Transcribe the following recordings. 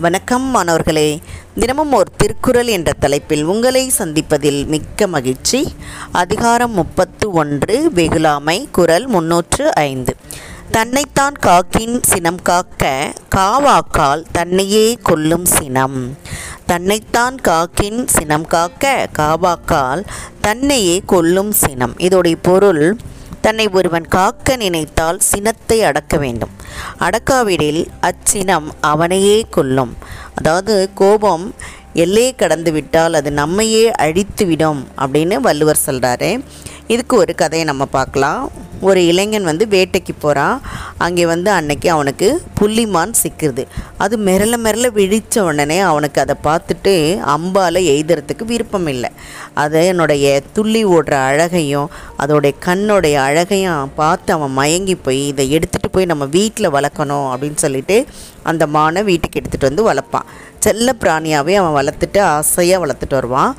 வணக்கம் மாணவர்களே. தினமும் ஒரு திருக்குறள் என்ற தலைப்பில் உங்களை சந்திப்பதில் மிக்க மகிழ்ச்சி. அதிகாரம் முப்பத்து ஒன்று வெகுலாமை குரல் முன்னூற்று ஐந்து. தன்னைத்தான் காக்கின் சினம் காக்க காவாக்கால் தன்னையே கொல்லும் சினம். தன்னைத்தான் காக்கின் சினம் காக்க காவாக்கால் தன்னையே கொல்லும் சினம். இதோடைய பொருள் தன்னை ஒருவன் காக்க நினைத்தால் சினத்தை அடக்க வேண்டும். அடக்காவிடில் அச்சினம் அவனையே கொல்லும். அதாவது கோபம் எல்லையை கடந்து விட்டால் அது நம்மையே அழித்துவிடும் அப்படின்னு வள்ளுவர் சொல்கிறாரு இதுக்கு ஒரு கதையை நம்ம பார்க்கலாம். ஒரு இளைஞன் வந்து வேட்டைக்கு போகிறான் அங்கே வந்து அன்னைக்கு அவனுக்கு புள்ளிமான் சிக்குது அது மிரள மிரள விழித்த உடனே அவனுக்கு அதை பார்த்துட்டு அம்பால் எய்துறதுக்கு விருப்பம் இல்லை அது என்னுடைய துள்ளி ஓடுற அழகையும் அதோடைய கண்ணோடைய அழகையும் பார்த்து அவன் மயங்கி போய் இதை எடுத்துகிட்டு போய் நம்ம வீட்டில் வளர்க்கணும் அப்படின்னு சொல்லிட்டு அந்த மானை வீட்டுக்கு எடுத்துகிட்டு வந்து வளர்ப்பான். செல்ல பிராணியாகவே அவன் வளர்த்துட்டு ஆசையாக வளர்த்துட்டு வருவான்.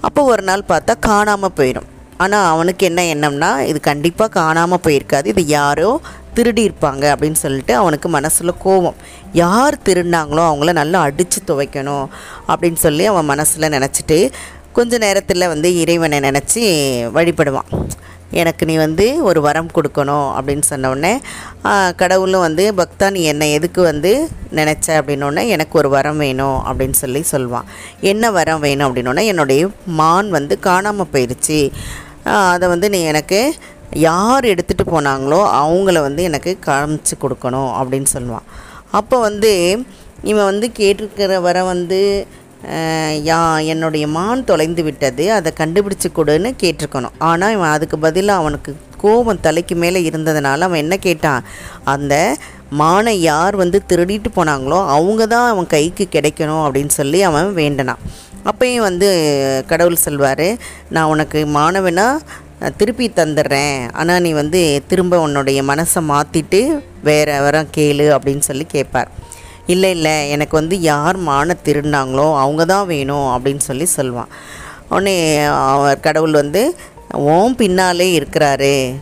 அப்போ ஒரு நாள் பார்த்தா காணாமல் போயிடும். ஆனால் அவனுக்கு என்ன எண்ணம்னா இது கண்டிப்பாக காணாமல் போயிருக்காது. இது யாரோ திருடி இருப்பாங்க அப்படின்னு சொல்லிட்டு அவனுக்கு மனசில் கோபம் யார் திருடினாங்களோ அவங்கள நல்லா அடித்து துவைக்கணும் அப்படின்னு சொல்லி அவன் மனசில் நினச்சிட்டு கொஞ்ச நேரத்தில் வந்து இறைவனை நினச்சி வழிபடுவான். எனக்கு நீ வந்து ஒரு வரம் கொடுக்கணும் அப்படின்னு சொன்னோடனே கடவுளும் வந்து பக்தா நீ என்னை எதுக்கு வந்து நினச்ச? அப்படின்னோடனே எனக்கு ஒரு வரம் வேணும் அப்படின்னு சொல்லி சொல்லுவான் என்ன வரம் வேணும்? அப்படின்னோடனே என்னுடைய மான் வந்து காணாமல் போயிடுச்சு அதை வந்து நீ எனக்கு யார் எடுத்துகிட்டு போனாங்களோ அவங்கள வந்து எனக்கு காமிச்சு கொடுக்கணும் அப்படின்னு சொல்லுவான். அப்போ வந்து இவன் வந்து கேட்டிருக்கிற வர வந்து யா என்னுடைய மான் தொலைந்து விட்டது அதை கண்டுபிடிச்சு கொடுன்னு கேட்டிருக்கணும். ஆனால் இவன் அதுக்கு பதிலாக அவனுக்கு கோபம் தலைக்கு மேலே இருந்ததுனால அவன் என்ன கேட்டான்? அந்த மானை யார் வந்து திருடிட்டு போனாங்களோ அவங்க தான் அவன் கைக்கு கிடைக்கணும் அப்படின்னு சொல்லி அவன் வேண்டனான். அப்பயும் வந்து கடவுள் சொல்வார் நான் உனக்கு மாணவனா திருப்பி தந்துடுறேன். ஆனால் நீ வந்து திரும்ப உன்னுடைய மனசை மாற்றிட்டு வேறு வர கேளு அப்படின்னு சொல்லி கேட்பார் இல்லை இல்லை எனக்கு வந்து யார் மான திருடினாங்களோ அவங்க தான் வேணும் அப்படின்னு சொல்லி சொல்லுவான் உடனே அவர் கடவுள் வந்து ஓம் பின்னாலே இருக்கிறாரு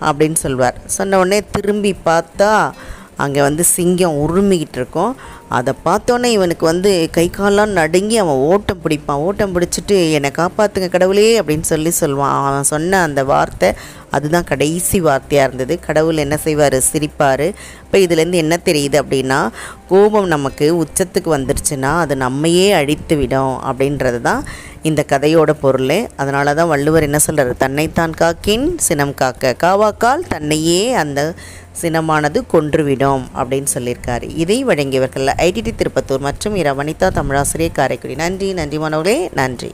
அப்படின்னு சொல்வார். சொன்ன உடனே திரும்பி பார்த்தா அங்கே வந்து சிங்கம் உருமிக்கிட்டு இருக்கும் அதை பார்த்தோன்னே இவனுக்கு வந்து கை காலெலாம் நடுங்கி அவன் ஓட்டம் பிடிப்பான். ஓட்டம் பிடிச்சிட்டு என்னை காப்பாற்றுங்க கடவுளே அப்படின்னு சொல்லி சொல்லுவான். அவன் சொன்ன அந்த வார்த்தை அதுதான் கடைசி வார்த்தையாக இருந்தது. கடவுள் என்ன செய்வார்? சிரிப்பார். இப்போ இதுலேருந்து என்ன தெரியுது அப்படின்னா கோபம் நமக்கு உச்சத்துக்கு வந்துருச்சுன்னா அது நம்மையே அழித்து விடும் அப்படின்றது தான் இந்த கதையோட பொருள். அதனால தான் வள்ளுவர் என்ன சொல்கிறார் தன்னைத்தான் காக்கின் சினம் காக்க காவாக்கால் தன்னையே அந்த சினமானது கொன்றுவிடும் அப்படின்னு சொல்லியிருக்காரு. இதை வழங்கியவர்கள் ஐடிடி திருப்பத்தூர் மற்றும் இரா. வனிதா தமிழாசிரியர் காரைக்குடி. நன்றி நன்றி மாணவர்களே நன்றி.